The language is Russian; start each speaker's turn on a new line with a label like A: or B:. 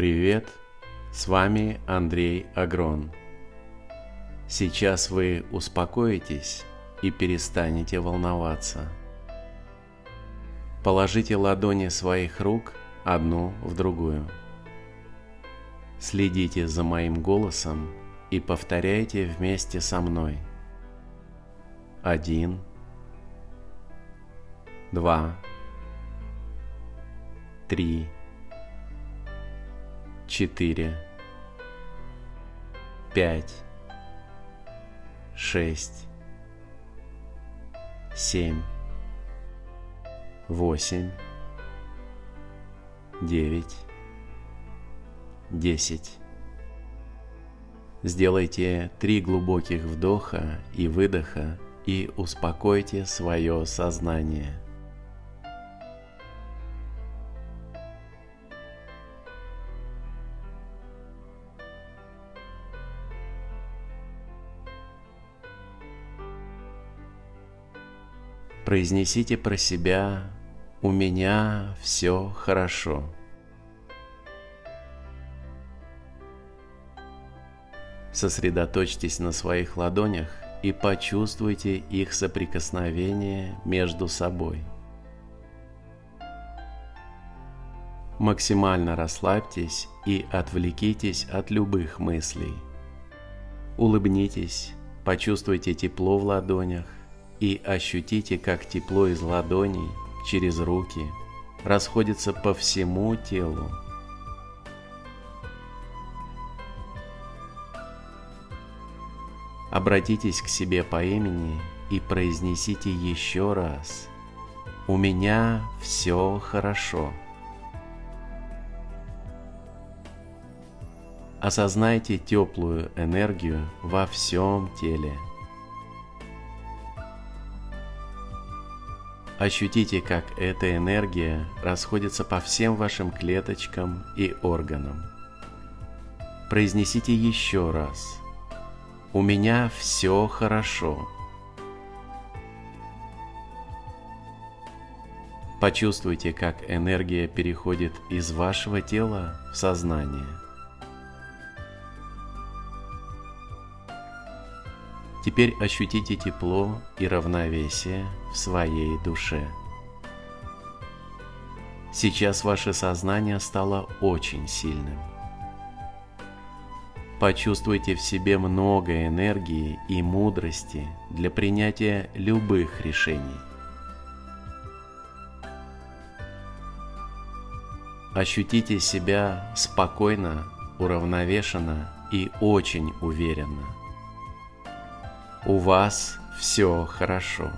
A: Привет, с вами Андрей Агрон. Сейчас вы успокоитесь и перестанете волноваться. Положите ладони своих рук одну в другую. Следите за моим голосом и повторяйте вместе со мной. Один, два, три, четыре, пять, шесть, семь, восемь, девять, десять. Сделайте три глубоких вдоха и выдоха и успокойте свое сознание – произнесите про себя «У меня все хорошо». Сосредоточьтесь на своих ладонях и почувствуйте их соприкосновение между собой. Максимально расслабьтесь и отвлекитесь от любых мыслей. Улыбнитесь, почувствуйте тепло в ладонях, и ощутите, как тепло из ладоней через руки расходится по всему телу. Обратитесь к себе по имени и произнесите еще раз «У меня все хорошо». Осознайте теплую энергию во всем теле – Ощутите, как эта энергия расходится по всем вашим клеточкам и органам. Произнесите еще раз. У меня все хорошо. Почувствуйте, как энергия переходит из вашего тела в сознание. Теперь ощутите тепло и равновесие в своей душе. Сейчас ваше сознание стало очень сильным. Почувствуйте в себе много энергии и мудрости для принятия любых решений. Ощутите себя спокойно, уравновешенно и очень уверенно – у вас все хорошо.